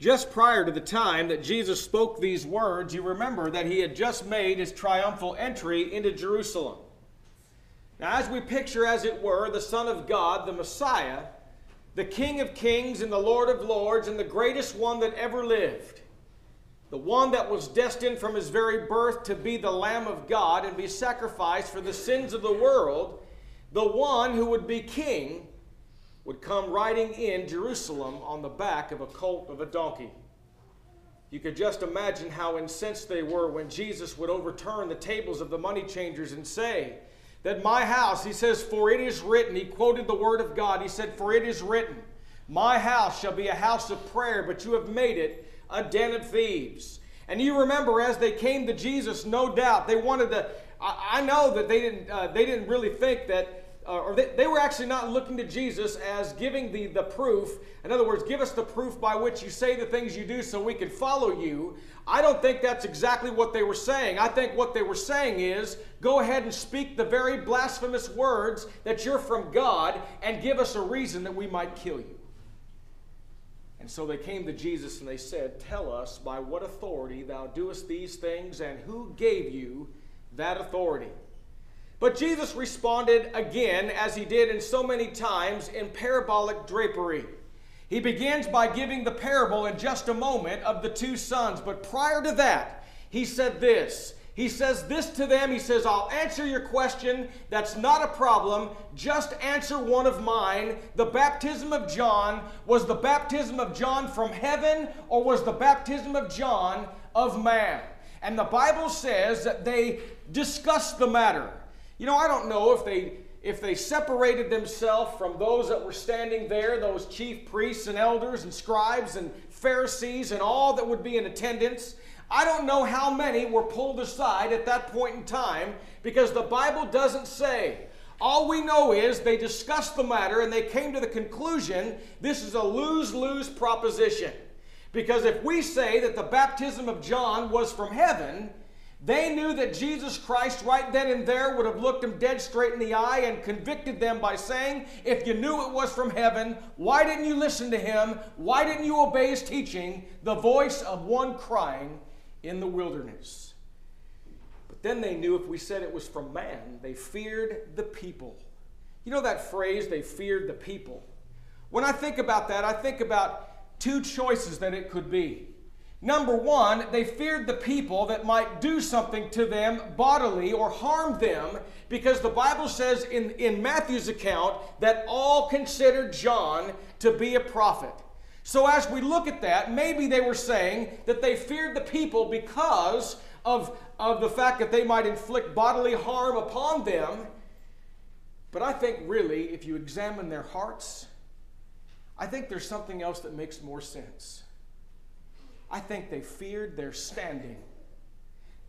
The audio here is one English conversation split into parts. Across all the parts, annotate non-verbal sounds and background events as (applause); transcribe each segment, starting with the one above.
Just prior to the time that Jesus spoke these words, you remember that he had just made his triumphal entry into Jerusalem. Now, as we picture, as it were, the Son of God, the Messiah, the King of kings and the Lord of lords, and the greatest one that ever lived, the one that was destined from his very birth to be the Lamb of God and be sacrificed for the sins of the world, the one who would be king would come riding in Jerusalem on the back of a colt of a donkey. You could just imagine how incensed they were when Jesus would overturn the tables of the money changers and say, That my house, he says, for it is written, he quoted the word of God, he said, For it is written, My house shall be a house of prayer, but you have made it a den of thieves. And you remember as they came to Jesus, no doubt, they wanted to. I, know that they didn't, uh, they didn't really think that Uh, or they, they, were actually not looking to Jesus as giving the, the proof. In other words, give us the proof by which you say the things you do so we can follow you. I don't think that's exactly what they were saying. I think what they were saying is go ahead and speak the very blasphemous words that you're from God and give us a reason that we might kill you. And so they came to Jesus and they said, Tell us by what authority thou doest these things and who gave you that authority. But Jesus responded again, as he did in so many times, in parabolic drapery. He begins by giving the parable in just a moment of the two sons. But prior to that, he said this. He says this to them. He says, I'll answer your question. That's not a problem. Just answer one of mine. The baptism of John, was the baptism of John from heaven or was the baptism of John of man? And the Bible says that they discussed the matter. You know, I don't know if they if they separated themselves from those that were standing there, those chief priests and elders and scribes and Pharisees and all that would be in attendance. I don't know how many were pulled aside at that point in time because the Bible doesn't say. All we know is they discussed the matter and they came to the conclusion this is a lose lose proposition. Because if we say that the baptism of John was from heaven, they knew that Jesus Christ, right then and there, would have looked them dead straight in the eye and convicted them by saying, If you knew it was from heaven, why didn't you listen to him? Why didn't you obey his teaching? The voice of one crying in the wilderness. But then they knew if we said it was from man, they feared the people. You know that phrase, they feared the people? When I think about that, I think about two choices that it could be. Number one, they feared the people that might do something to them bodily or harm them because the Bible says in, in Matthew's account that all considered John to be a prophet. So, as we look at that, maybe they were saying that they feared the people because of, of the fact that they might inflict bodily harm upon them. But I think, really, if you examine their hearts, I think there's something else that makes more sense. I think they feared their standing.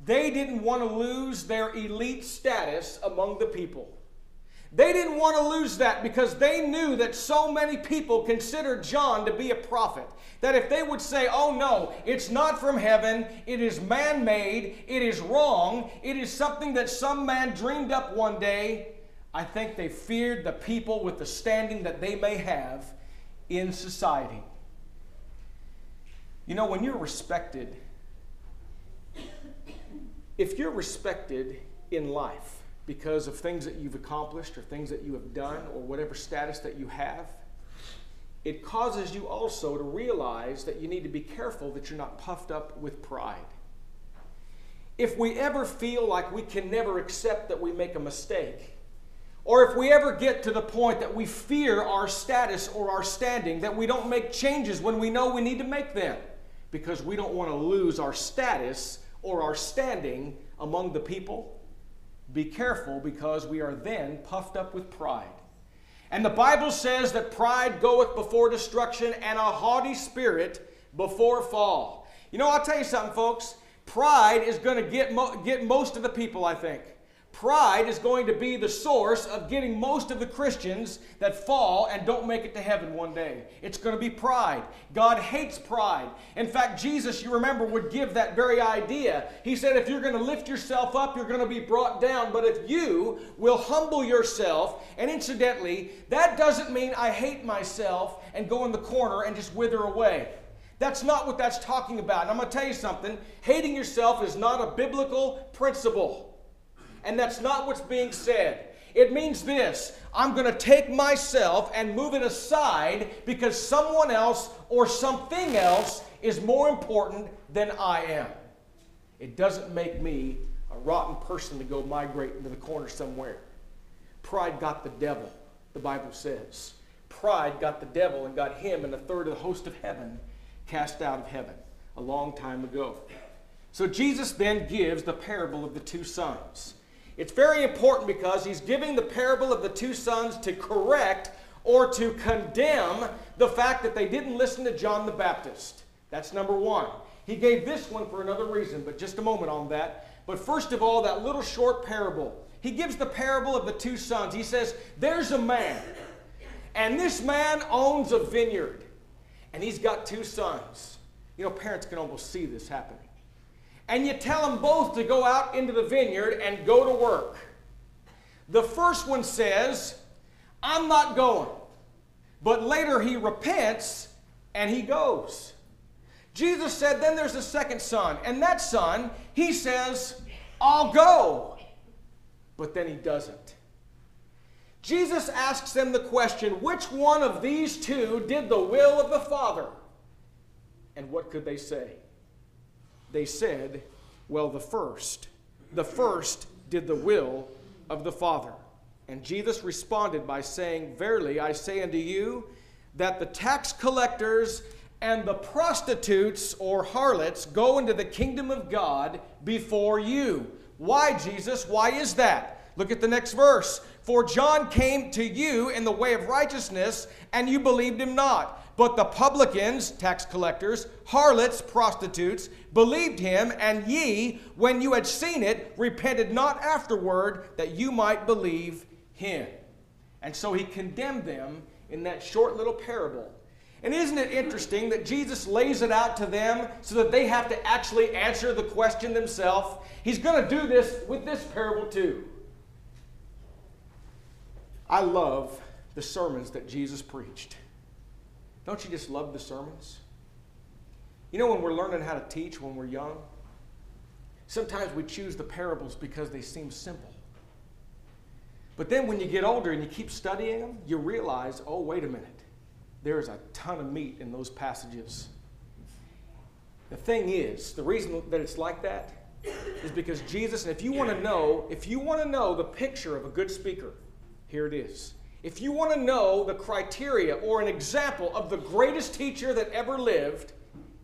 They didn't want to lose their elite status among the people. They didn't want to lose that because they knew that so many people considered John to be a prophet. That if they would say, oh no, it's not from heaven, it is man made, it is wrong, it is something that some man dreamed up one day, I think they feared the people with the standing that they may have in society. You know, when you're respected, if you're respected in life because of things that you've accomplished or things that you have done or whatever status that you have, it causes you also to realize that you need to be careful that you're not puffed up with pride. If we ever feel like we can never accept that we make a mistake, or if we ever get to the point that we fear our status or our standing, that we don't make changes when we know we need to make them, because we don't want to lose our status or our standing among the people. Be careful because we are then puffed up with pride. And the Bible says that pride goeth before destruction and a haughty spirit before fall. You know, I'll tell you something, folks. Pride is going to get, mo- get most of the people, I think. Pride is going to be the source of getting most of the Christians that fall and don't make it to heaven one day. It's going to be pride. God hates pride. In fact, Jesus, you remember, would give that very idea. He said, if you're going to lift yourself up, you're going to be brought down. But if you will humble yourself, and incidentally, that doesn't mean I hate myself and go in the corner and just wither away. That's not what that's talking about. And I'm going to tell you something hating yourself is not a biblical principle. And that's not what's being said. It means this I'm going to take myself and move it aside because someone else or something else is more important than I am. It doesn't make me a rotten person to go migrate into the corner somewhere. Pride got the devil, the Bible says. Pride got the devil and got him and a third of the host of heaven cast out of heaven a long time ago. So Jesus then gives the parable of the two sons. It's very important because he's giving the parable of the two sons to correct or to condemn the fact that they didn't listen to John the Baptist. That's number one. He gave this one for another reason, but just a moment on that. But first of all, that little short parable. He gives the parable of the two sons. He says, There's a man, and this man owns a vineyard and he's got two sons. You know, parents can almost see this happening. And you tell them both to go out into the vineyard and go to work. The first one says, I'm not going. But later he repents and he goes. Jesus said, Then there's a second son. And that son, he says, I'll go. But then he doesn't. Jesus asks them the question which one of these two did the will of the Father? And what could they say? They said, Well, the first. The first did the will of the Father. And Jesus responded by saying, Verily I say unto you, that the tax collectors and the prostitutes or harlots go into the kingdom of God before you. Why, Jesus? Why is that? Look at the next verse. For John came to you in the way of righteousness, and you believed him not. But the publicans, tax collectors, harlots, prostitutes, believed him, and ye, when you had seen it, repented not afterward that you might believe him. And so he condemned them in that short little parable. And isn't it interesting that Jesus lays it out to them so that they have to actually answer the question themselves? He's going to do this with this parable too. I love the sermons that Jesus preached. Don't you just love the sermons? You know, when we're learning how to teach when we're young, sometimes we choose the parables because they seem simple. But then when you get older and you keep studying them, you realize, oh, wait a minute, there is a ton of meat in those passages. The thing is, the reason that it's like that is because Jesus, and if you want to know, if you want to know the picture of a good speaker, here it is. If you want to know the criteria or an example of the greatest teacher that ever lived,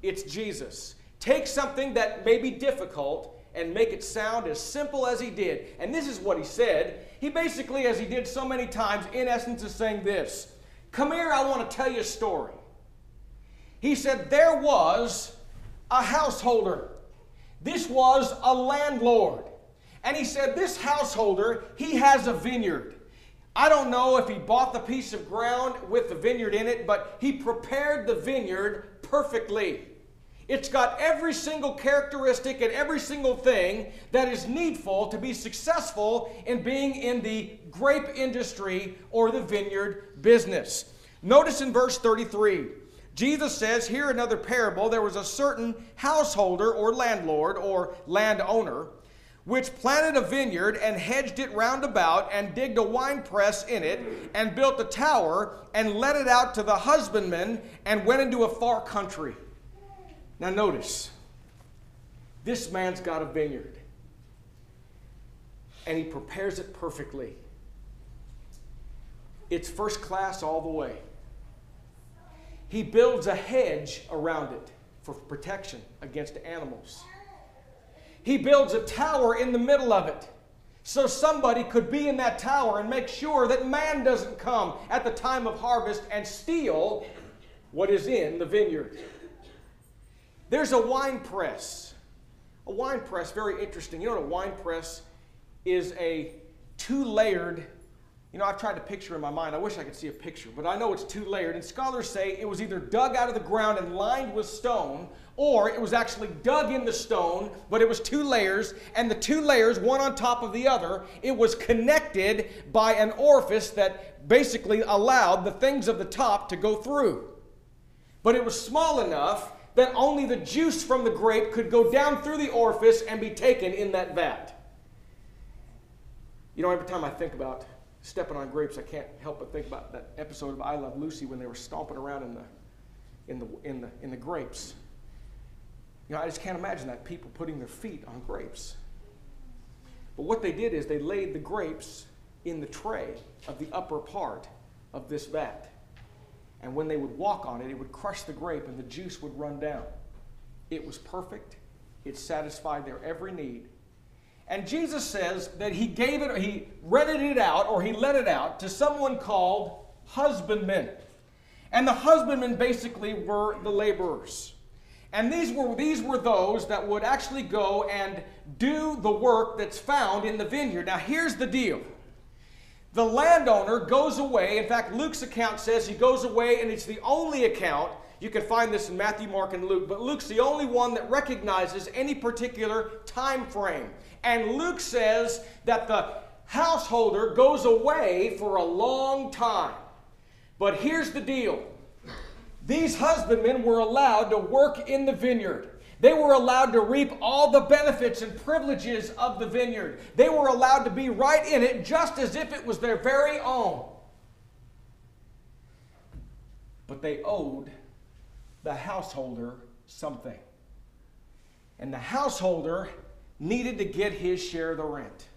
it's Jesus. Take something that may be difficult and make it sound as simple as he did. And this is what he said. He basically, as he did so many times, in essence, is saying this Come here, I want to tell you a story. He said, There was a householder, this was a landlord. And he said, This householder, he has a vineyard. I don't know if he bought the piece of ground with the vineyard in it, but he prepared the vineyard perfectly. It's got every single characteristic and every single thing that is needful to be successful in being in the grape industry or the vineyard business. Notice in verse 33, Jesus says, Here another parable. There was a certain householder or landlord or landowner which planted a vineyard and hedged it round about and digged a winepress in it and built a tower and let it out to the husbandman and went into a far country. Now, notice, this man's got a vineyard and he prepares it perfectly. It's first class all the way. He builds a hedge around it for protection against animals. He builds a tower in the middle of it so somebody could be in that tower and make sure that man doesn't come at the time of harvest and steal what is in the vineyard. There's a wine press. A wine press, very interesting. You know what a wine press is a two layered you know, I've tried to picture in my mind. I wish I could see a picture, but I know it's two layered. And scholars say it was either dug out of the ground and lined with stone, or it was actually dug in the stone, but it was two layers, and the two layers, one on top of the other, it was connected by an orifice that basically allowed the things of the top to go through. But it was small enough that only the juice from the grape could go down through the orifice and be taken in that vat. You know, every time I think about stepping on grapes, I can't help but think about that episode of I Love Lucy when they were stomping around in the, in the, in the, in the grapes. You know, I just can't imagine that people putting their feet on grapes. But what they did is they laid the grapes in the tray of the upper part of this vat. And when they would walk on it, it would crush the grape and the juice would run down. It was perfect. It satisfied their every need. And Jesus says that he gave it, he rented it out, or he let it out to someone called husbandmen. And the husbandmen basically were the laborers. And these were, these were those that would actually go and do the work that's found in the vineyard. Now, here's the deal the landowner goes away. In fact, Luke's account says he goes away, and it's the only account. You can find this in Matthew, Mark, and Luke, but Luke's the only one that recognizes any particular time frame. And Luke says that the householder goes away for a long time. But here's the deal these husbandmen were allowed to work in the vineyard. They were allowed to reap all the benefits and privileges of the vineyard. They were allowed to be right in it just as if it was their very own. But they owed the householder something. And the householder needed to get his share of the rent.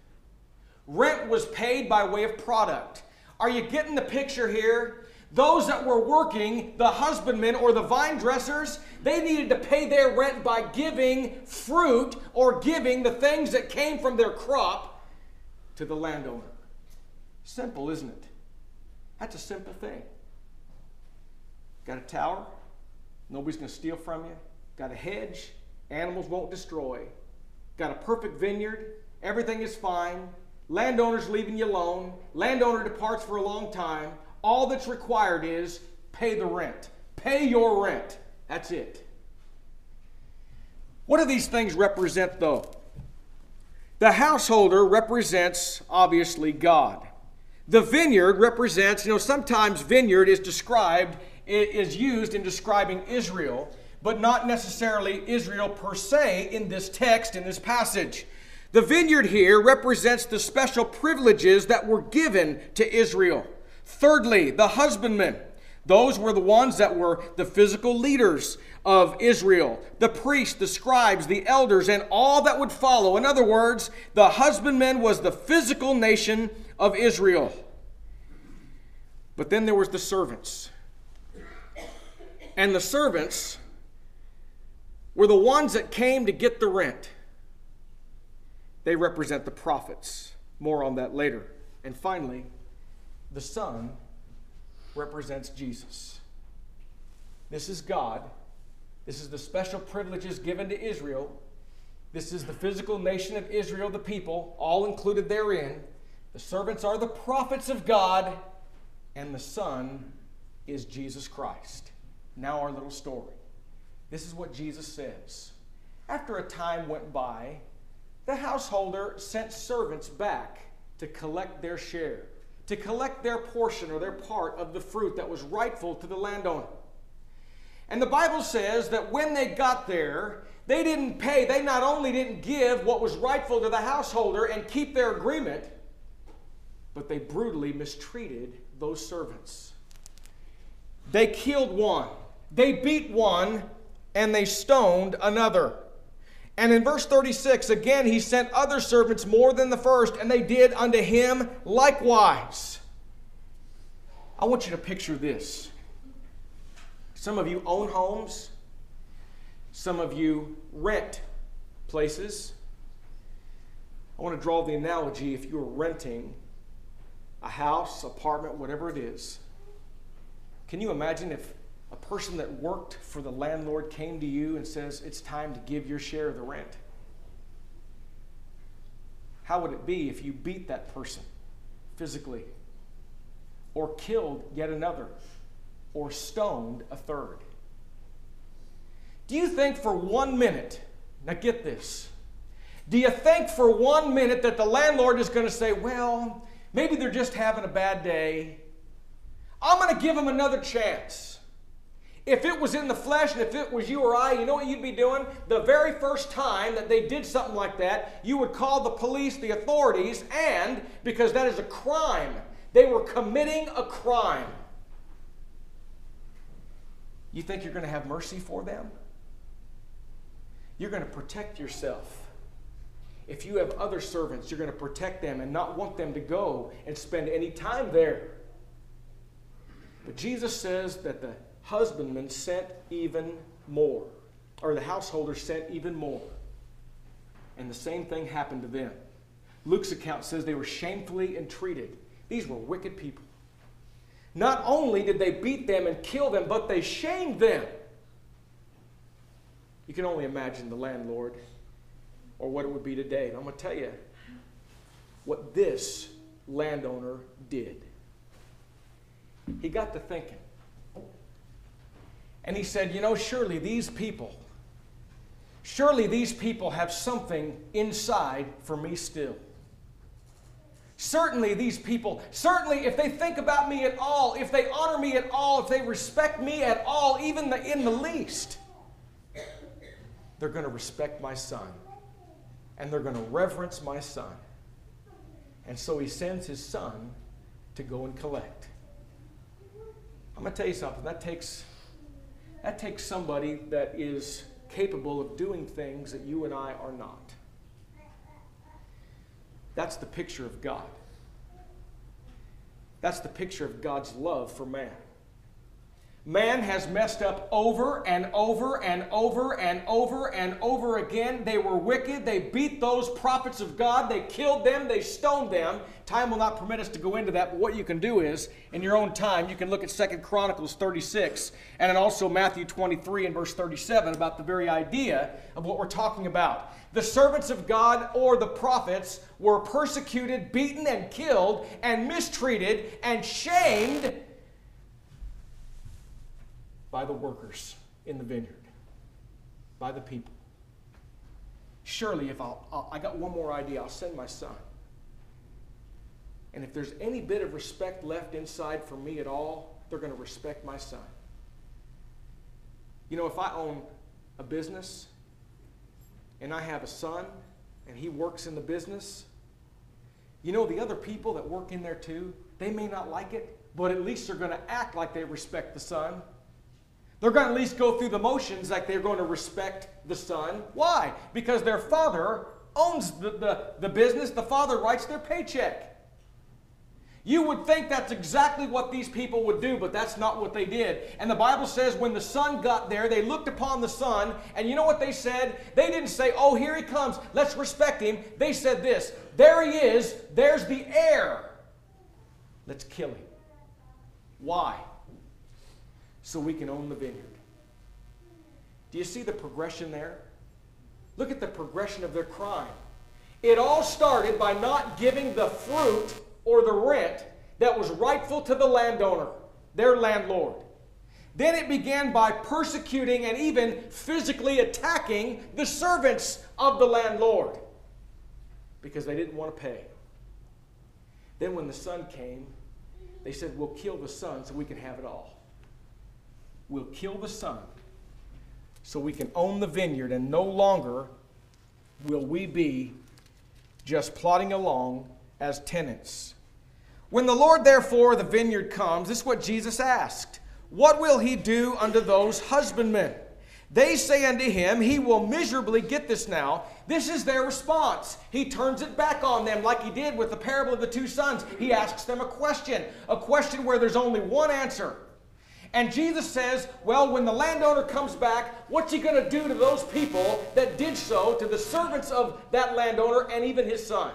Rent was paid by way of product. Are you getting the picture here? Those that were working, the husbandmen or the vine dressers, they needed to pay their rent by giving fruit or giving the things that came from their crop to the landowner. Simple, isn't it? That's a simple thing. Got a tower? Nobody's going to steal from you. Got a hedge? Animals won't destroy. Got a perfect vineyard? Everything is fine. Landowner's leaving you alone. Landowner departs for a long time. All that's required is pay the rent. Pay your rent. That's it. What do these things represent, though? The householder represents, obviously, God. The vineyard represents, you know, sometimes vineyard is described, is used in describing Israel, but not necessarily Israel per se in this text, in this passage. The vineyard here represents the special privileges that were given to Israel. Thirdly, the husbandmen. Those were the ones that were the physical leaders of Israel the priests, the scribes, the elders, and all that would follow. In other words, the husbandman was the physical nation of Israel. But then there was the servants. And the servants were the ones that came to get the rent. They represent the prophets. More on that later. And finally, the Son represents Jesus. This is God. This is the special privileges given to Israel. This is the physical nation of Israel, the people, all included therein. The servants are the prophets of God, and the Son is Jesus Christ. Now, our little story. This is what Jesus says. After a time went by, the householder sent servants back to collect their share to collect their portion or their part of the fruit that was rightful to the landowner. And the Bible says that when they got there, they didn't pay. They not only didn't give what was rightful to the householder and keep their agreement, but they brutally mistreated those servants. They killed one, they beat one, and they stoned another. And in verse 36, again, he sent other servants more than the first, and they did unto him likewise. I want you to picture this. Some of you own homes, some of you rent places. I want to draw the analogy if you're renting a house, apartment, whatever it is. Can you imagine if a person that worked for the landlord came to you and says, It's time to give your share of the rent? How would it be if you beat that person physically, or killed yet another, or stoned a third? Do you think for one minute, now get this, do you think for one minute that the landlord is going to say, Well, maybe they're just having a bad day? I'm going to give them another chance. If it was in the flesh and if it was you or I, you know what you'd be doing? The very first time that they did something like that, you would call the police, the authorities, and because that is a crime, they were committing a crime. You think you're going to have mercy for them? You're going to protect yourself. If you have other servants, you're going to protect them and not want them to go and spend any time there. But Jesus says that the husbandman sent even more, or the householder sent even more. And the same thing happened to them. Luke's account says they were shamefully entreated. These were wicked people. Not only did they beat them and kill them, but they shamed them. You can only imagine the landlord or what it would be today. And I'm going to tell you what this landowner did. He got to thinking. And he said, You know, surely these people, surely these people have something inside for me still. Certainly, these people, certainly, if they think about me at all, if they honor me at all, if they respect me at all, even the, in the least, they're going to respect my son and they're going to reverence my son. And so he sends his son to go and collect. I'm going to tell you something. That takes, that takes somebody that is capable of doing things that you and I are not. That's the picture of God. That's the picture of God's love for man. Man has messed up over and over and over and over and over again. They were wicked. They beat those prophets of God. They killed them. They stoned them. Time will not permit us to go into that, but what you can do is, in your own time, you can look at Second Chronicles 36 and then also Matthew 23 and verse 37 about the very idea of what we're talking about. The servants of God or the prophets were persecuted, beaten, and killed, and mistreated, and shamed by the workers in the vineyard, by the people. Surely, if I'll, I'll, i got one more idea, I'll send my son. And if there's any bit of respect left inside for me at all, they're going to respect my son. You know, if I own a business and I have a son and he works in the business, you know, the other people that work in there too, they may not like it, but at least they're going to act like they respect the son they're going to at least go through the motions like they're going to respect the son. Why? Because their father owns the, the, the business, the father writes their paycheck. You would think that's exactly what these people would do, but that's not what they did. And the Bible says when the son got there, they looked upon the son, and you know what they said? They didn't say, Oh, here he comes, let's respect him. They said this There he is, there's the heir. Let's kill him. Why? So we can own the vineyard. Do you see the progression there? Look at the progression of their crime. It all started by not giving the fruit or the rent that was rightful to the landowner, their landlord. Then it began by persecuting and even physically attacking the servants of the landlord because they didn't want to pay. Then, when the son came, they said, We'll kill the son so we can have it all will kill the son so we can own the vineyard and no longer will we be just plodding along as tenants. When the Lord, therefore, the vineyard comes, this is what Jesus asked What will he do unto those husbandmen? They say unto him, He will miserably get this now. This is their response. He turns it back on them like he did with the parable of the two sons. He asks them a question, a question where there's only one answer. And Jesus says, well, when the landowner comes back, what's he going to do to those people that did so, to the servants of that landowner and even his son?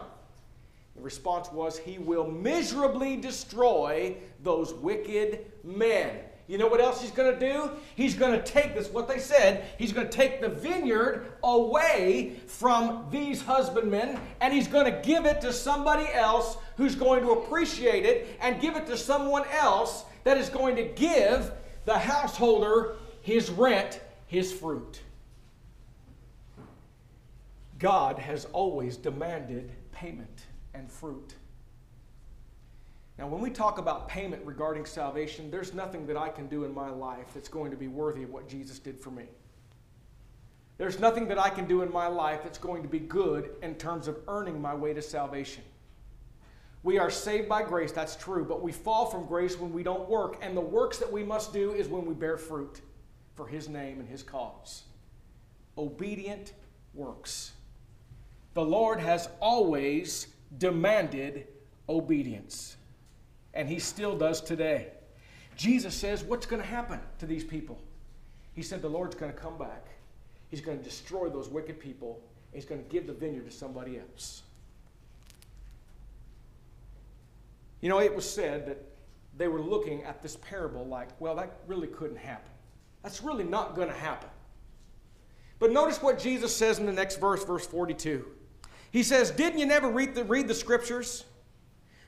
The response was, he will miserably destroy those wicked men. You know what else he's going to do? He's going to take this, what they said, he's going to take the vineyard away from these husbandmen and he's going to give it to somebody else who's going to appreciate it and give it to someone else that is going to give the householder his rent, his fruit. God has always demanded payment and fruit. Now, when we talk about payment regarding salvation, there's nothing that I can do in my life that's going to be worthy of what Jesus did for me. There's nothing that I can do in my life that's going to be good in terms of earning my way to salvation. We are saved by grace, that's true, but we fall from grace when we don't work, and the works that we must do is when we bear fruit for His name and His cause. Obedient works. The Lord has always demanded obedience, and He still does today. Jesus says, What's going to happen to these people? He said, The Lord's going to come back. He's going to destroy those wicked people, He's going to give the vineyard to somebody else. You know, it was said that they were looking at this parable like, well, that really couldn't happen. That's really not going to happen. But notice what Jesus says in the next verse, verse 42. He says, Didn't you never read the, read the scriptures?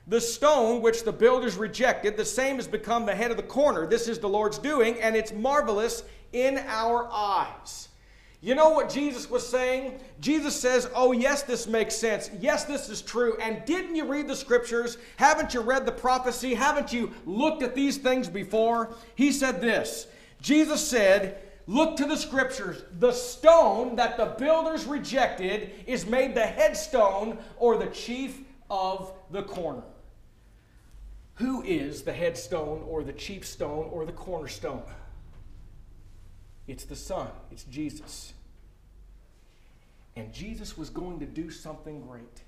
The stone which the builders rejected, the same has become the head of the corner. This is the Lord's doing, and it's marvelous in our eyes. You know what Jesus was saying? Jesus says, Oh, yes, this makes sense. Yes, this is true. And didn't you read the scriptures? Haven't you read the prophecy? Haven't you looked at these things before? He said this Jesus said, Look to the scriptures. The stone that the builders rejected is made the headstone or the chief of the corner. Who is the headstone or the chief stone or the cornerstone? It's the Son, it's Jesus. And Jesus was going to do something great.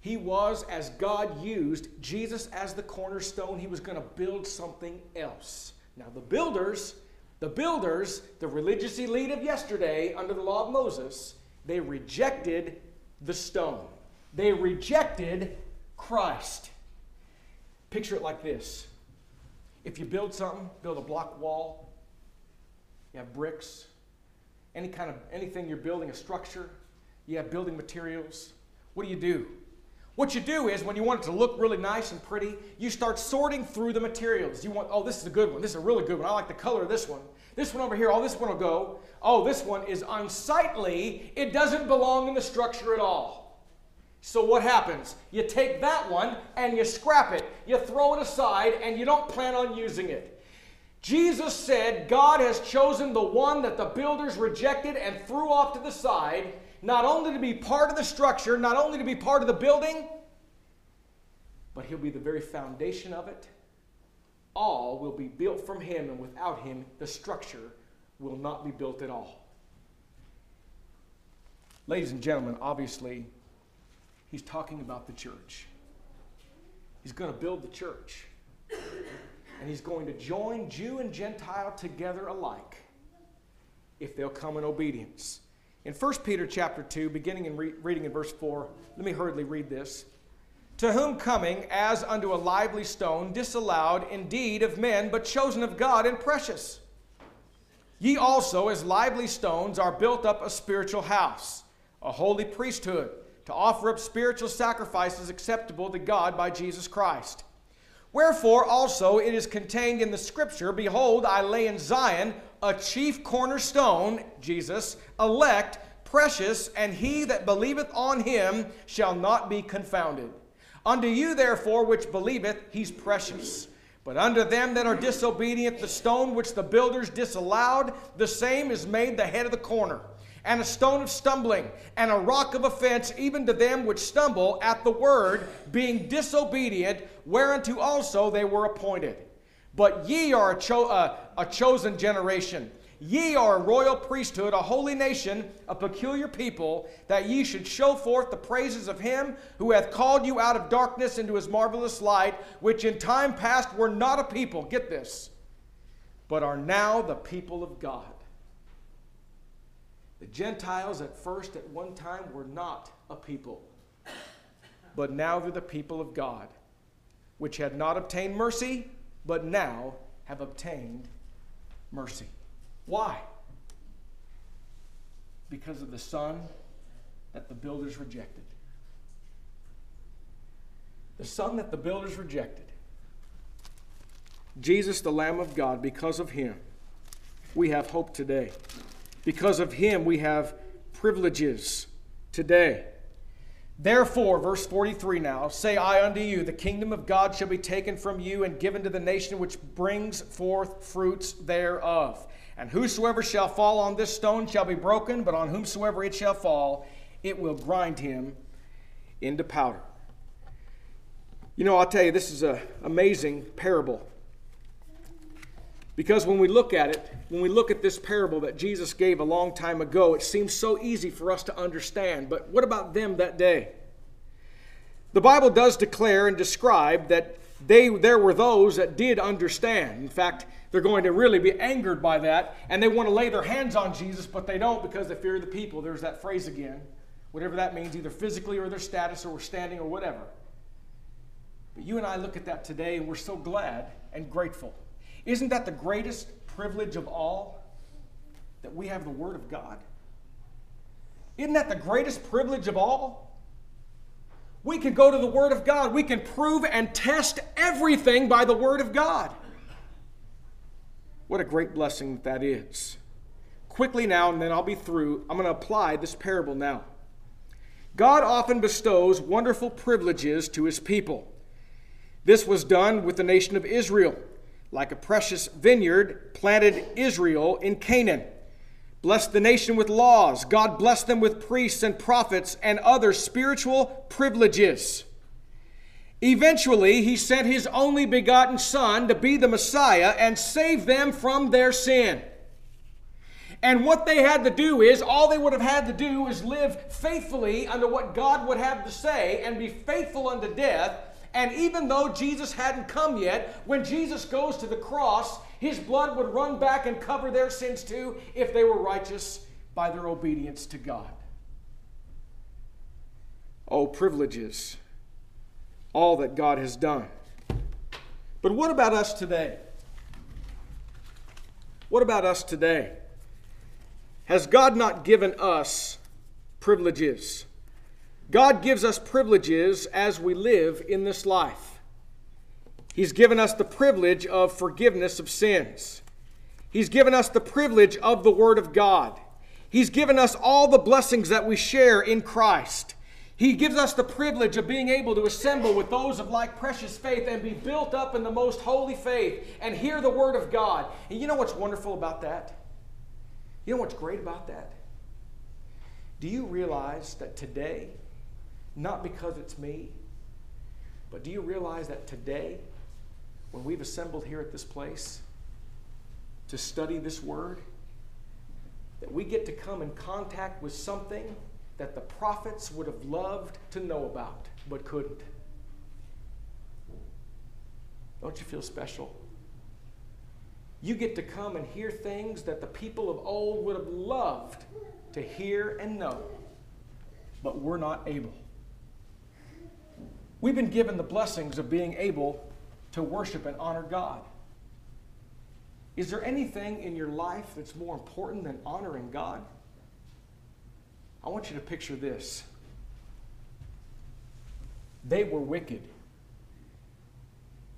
He was, as God used Jesus as the cornerstone, he was going to build something else. Now, the builders the builders, the religious elite of yesterday, under the law of Moses, they rejected the stone. They rejected Christ. Picture it like this if you build something, build a block wall, you have bricks, any kind of anything you're building, a structure, you have building materials. What do you do? What you do is when you want it to look really nice and pretty, you start sorting through the materials. You want, oh, this is a good one. This is a really good one. I like the color of this one. This one over here, oh, this one will go. Oh, this one is unsightly. It doesn't belong in the structure at all. So what happens? You take that one and you scrap it. You throw it aside and you don't plan on using it. Jesus said God has chosen the one that the builders rejected and threw off to the side not only to be part of the structure, not only to be part of the building, but he'll be the very foundation of it. All will be built from him, and without him, the structure will not be built at all. Ladies and gentlemen, obviously, he's talking about the church. He's going to build the church. And he's going to join Jew and Gentile together alike if they'll come in obedience. In 1 Peter chapter 2, beginning in re- reading in verse 4, let me hurriedly read this. To whom coming as unto a lively stone, disallowed indeed of men, but chosen of God and precious. Ye also, as lively stones, are built up a spiritual house, a holy priesthood, to offer up spiritual sacrifices acceptable to God by Jesus Christ. Wherefore also it is contained in the Scripture Behold, I lay in Zion a chief cornerstone, Jesus, elect, precious, and he that believeth on him shall not be confounded. Unto you, therefore, which believeth, he's precious. But unto them that are disobedient, the stone which the builders disallowed, the same is made the head of the corner, and a stone of stumbling, and a rock of offense, even to them which stumble at the word, being disobedient, whereunto also they were appointed. But ye are a, cho- uh, a chosen generation. Ye are a royal priesthood, a holy nation, a peculiar people, that ye should show forth the praises of him who hath called you out of darkness into his marvelous light, which in time past were not a people, get this, but are now the people of God. The Gentiles at first, at one time, were not a people, but now they're the people of God, which had not obtained mercy but now have obtained mercy. Why? Because of the Son that the builders rejected. The Son that the builders rejected. Jesus, the Lamb of God, because of him, we have hope today. Because of him, we have privileges today. Therefore, verse 43 now, say I unto you, the kingdom of God shall be taken from you and given to the nation which brings forth fruits thereof. And whosoever shall fall on this stone shall be broken, but on whomsoever it shall fall, it will grind him into powder. You know, I'll tell you, this is an amazing parable. Because when we look at it, when we look at this parable that Jesus gave a long time ago, it seems so easy for us to understand. But what about them that day? The Bible does declare and describe that they, there were those that did understand. In fact, they're going to really be angered by that, and they want to lay their hands on Jesus, but they don't because they fear the people. There's that phrase again, whatever that means, either physically or their status or standing or whatever. But you and I look at that today, and we're so glad and grateful isn't that the greatest privilege of all? That we have the Word of God? Isn't that the greatest privilege of all? We can go to the Word of God. We can prove and test everything by the Word of God. What a great blessing that is. Quickly now, and then I'll be through, I'm going to apply this parable now. God often bestows wonderful privileges to his people. This was done with the nation of Israel like a precious vineyard, planted Israel in Canaan. Blessed the nation with laws. God blessed them with priests and prophets and other spiritual privileges. Eventually, he sent his only begotten Son to be the Messiah and save them from their sin. And what they had to do is, all they would have had to do is live faithfully under what God would have to say and be faithful unto death and even though Jesus hadn't come yet, when Jesus goes to the cross, his blood would run back and cover their sins too if they were righteous by their obedience to God. Oh, privileges, all that God has done. But what about us today? What about us today? Has God not given us privileges? God gives us privileges as we live in this life. He's given us the privilege of forgiveness of sins. He's given us the privilege of the Word of God. He's given us all the blessings that we share in Christ. He gives us the privilege of being able to assemble with those of like precious faith and be built up in the most holy faith and hear the Word of God. And you know what's wonderful about that? You know what's great about that? Do you realize that today not because it's me, but do you realize that today, when we've assembled here at this place to study this word, that we get to come in contact with something that the prophets would have loved to know about but couldn't? Don't you feel special? You get to come and hear things that the people of old would have loved to hear and know, but were not able. We've been given the blessings of being able to worship and honor God. Is there anything in your life that's more important than honoring God? I want you to picture this. They were wicked.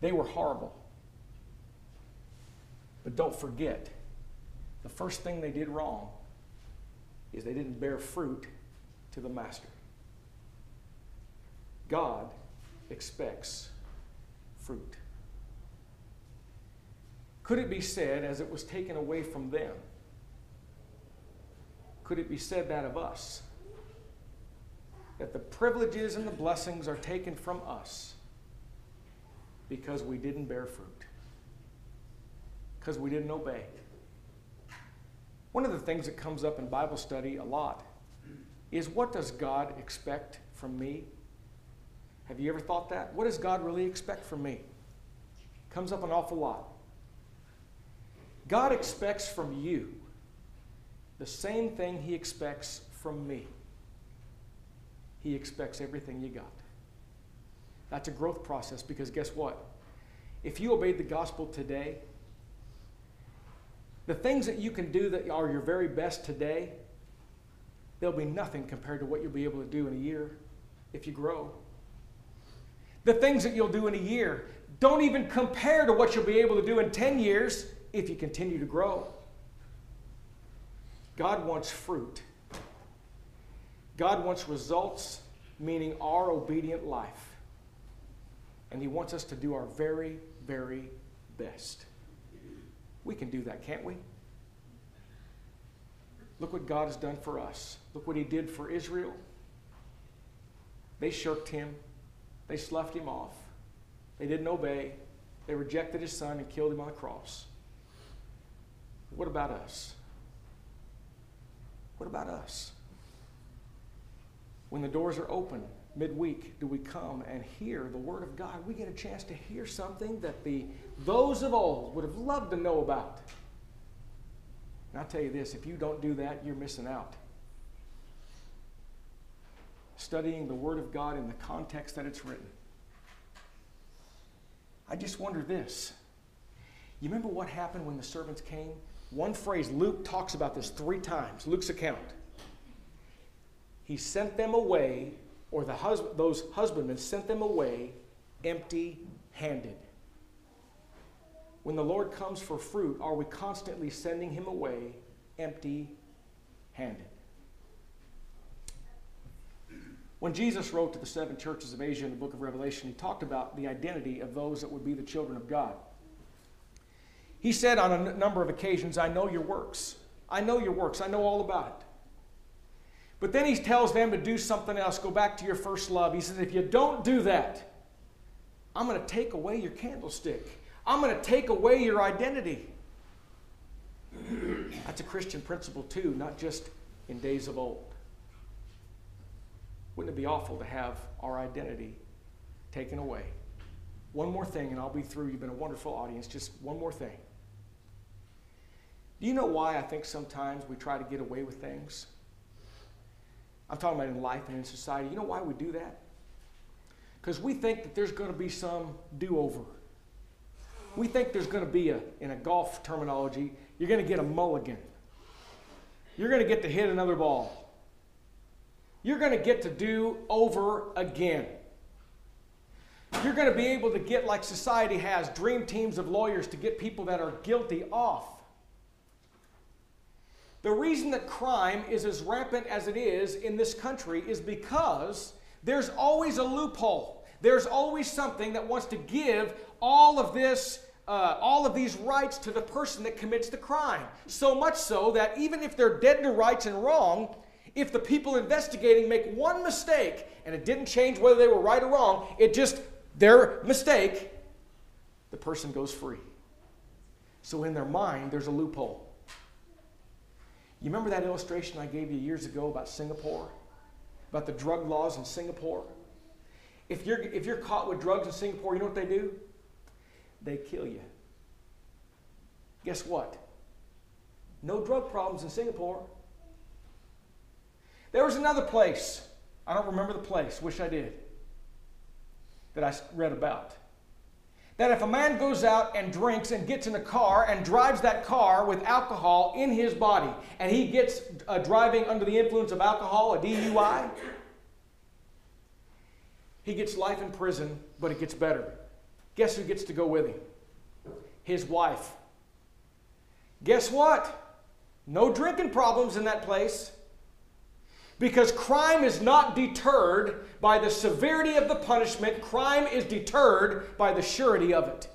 They were horrible. But don't forget, the first thing they did wrong is they didn't bear fruit to the master. God expects fruit. Could it be said, as it was taken away from them, could it be said that of us? That the privileges and the blessings are taken from us because we didn't bear fruit, because we didn't obey. One of the things that comes up in Bible study a lot is what does God expect from me have you ever thought that? What does God really expect from me? Comes up an awful lot. God expects from you the same thing He expects from me. He expects everything you got. That's a growth process because guess what? If you obeyed the gospel today, the things that you can do that are your very best today, there'll be nothing compared to what you'll be able to do in a year if you grow. The things that you'll do in a year don't even compare to what you'll be able to do in 10 years if you continue to grow. God wants fruit. God wants results, meaning our obedient life. And He wants us to do our very, very best. We can do that, can't we? Look what God has done for us. Look what He did for Israel. They shirked Him, they sloughed Him off, they didn't obey, they rejected His Son and killed Him on the cross. What about us? What about us? When the doors are open midweek, do we come and hear the Word of God? We get a chance to hear something that the those of old would have loved to know about. And I'll tell you this if you don't do that, you're missing out. Studying the Word of God in the context that it's written. I just wonder this. You remember what happened when the servants came? One phrase, Luke talks about this three times, Luke's account. He sent them away, or the hus- those husbandmen sent them away empty handed. When the Lord comes for fruit, are we constantly sending him away empty handed? When Jesus wrote to the seven churches of Asia in the book of Revelation, he talked about the identity of those that would be the children of God. He said on a number of occasions, I know your works. I know your works. I know all about it. But then he tells them to do something else. Go back to your first love. He says, if you don't do that, I'm going to take away your candlestick. I'm going to take away your identity. (clears throat) That's a Christian principle, too, not just in days of old. Wouldn't it be awful to have our identity taken away? One more thing, and I'll be through. You've been a wonderful audience. Just one more thing. Do you know why I think sometimes we try to get away with things? I'm talking about in life and in society. You know why we do that? Because we think that there's going to be some do over. We think there's going to be a, in a golf terminology, you're going to get a mulligan. You're going to get to hit another ball. You're going to get to do over again. You're going to be able to get, like society has, dream teams of lawyers to get people that are guilty off. The reason that crime is as rampant as it is in this country is because there's always a loophole. There's always something that wants to give all of this, uh, all of these rights to the person that commits the crime. So much so that even if they're dead to rights and wrong, if the people investigating make one mistake and it didn't change whether they were right or wrong, it just their mistake, the person goes free. So in their mind, there's a loophole. You remember that illustration I gave you years ago about Singapore? About the drug laws in Singapore? If you're, if you're caught with drugs in Singapore, you know what they do? They kill you. Guess what? No drug problems in Singapore. There was another place. I don't remember the place. Wish I did. That I read about that if a man goes out and drinks and gets in a car and drives that car with alcohol in his body and he gets uh, driving under the influence of alcohol, a DUI, he gets life in prison, but it gets better. Guess who gets to go with him? His wife. Guess what? No drinking problems in that place. Because crime is not deterred by the severity of the punishment, crime is deterred by the surety of it.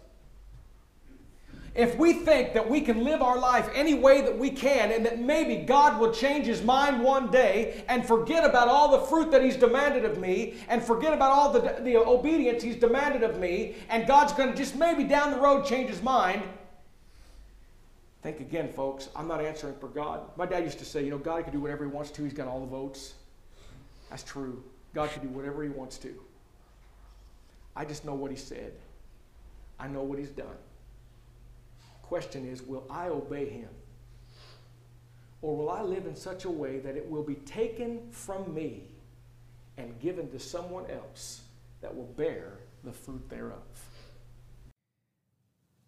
If we think that we can live our life any way that we can and that maybe God will change his mind one day and forget about all the fruit that he's demanded of me and forget about all the, the obedience he's demanded of me and God's going to just maybe down the road change his mind, think again, folks. I'm not answering for God. My dad used to say, you know, God can do whatever he wants to. He's got all the votes. That's true. God can do whatever he wants to. I just know what he said. I know what he's done. Question is, will I obey him? Or will I live in such a way that it will be taken from me and given to someone else that will bear the fruit thereof?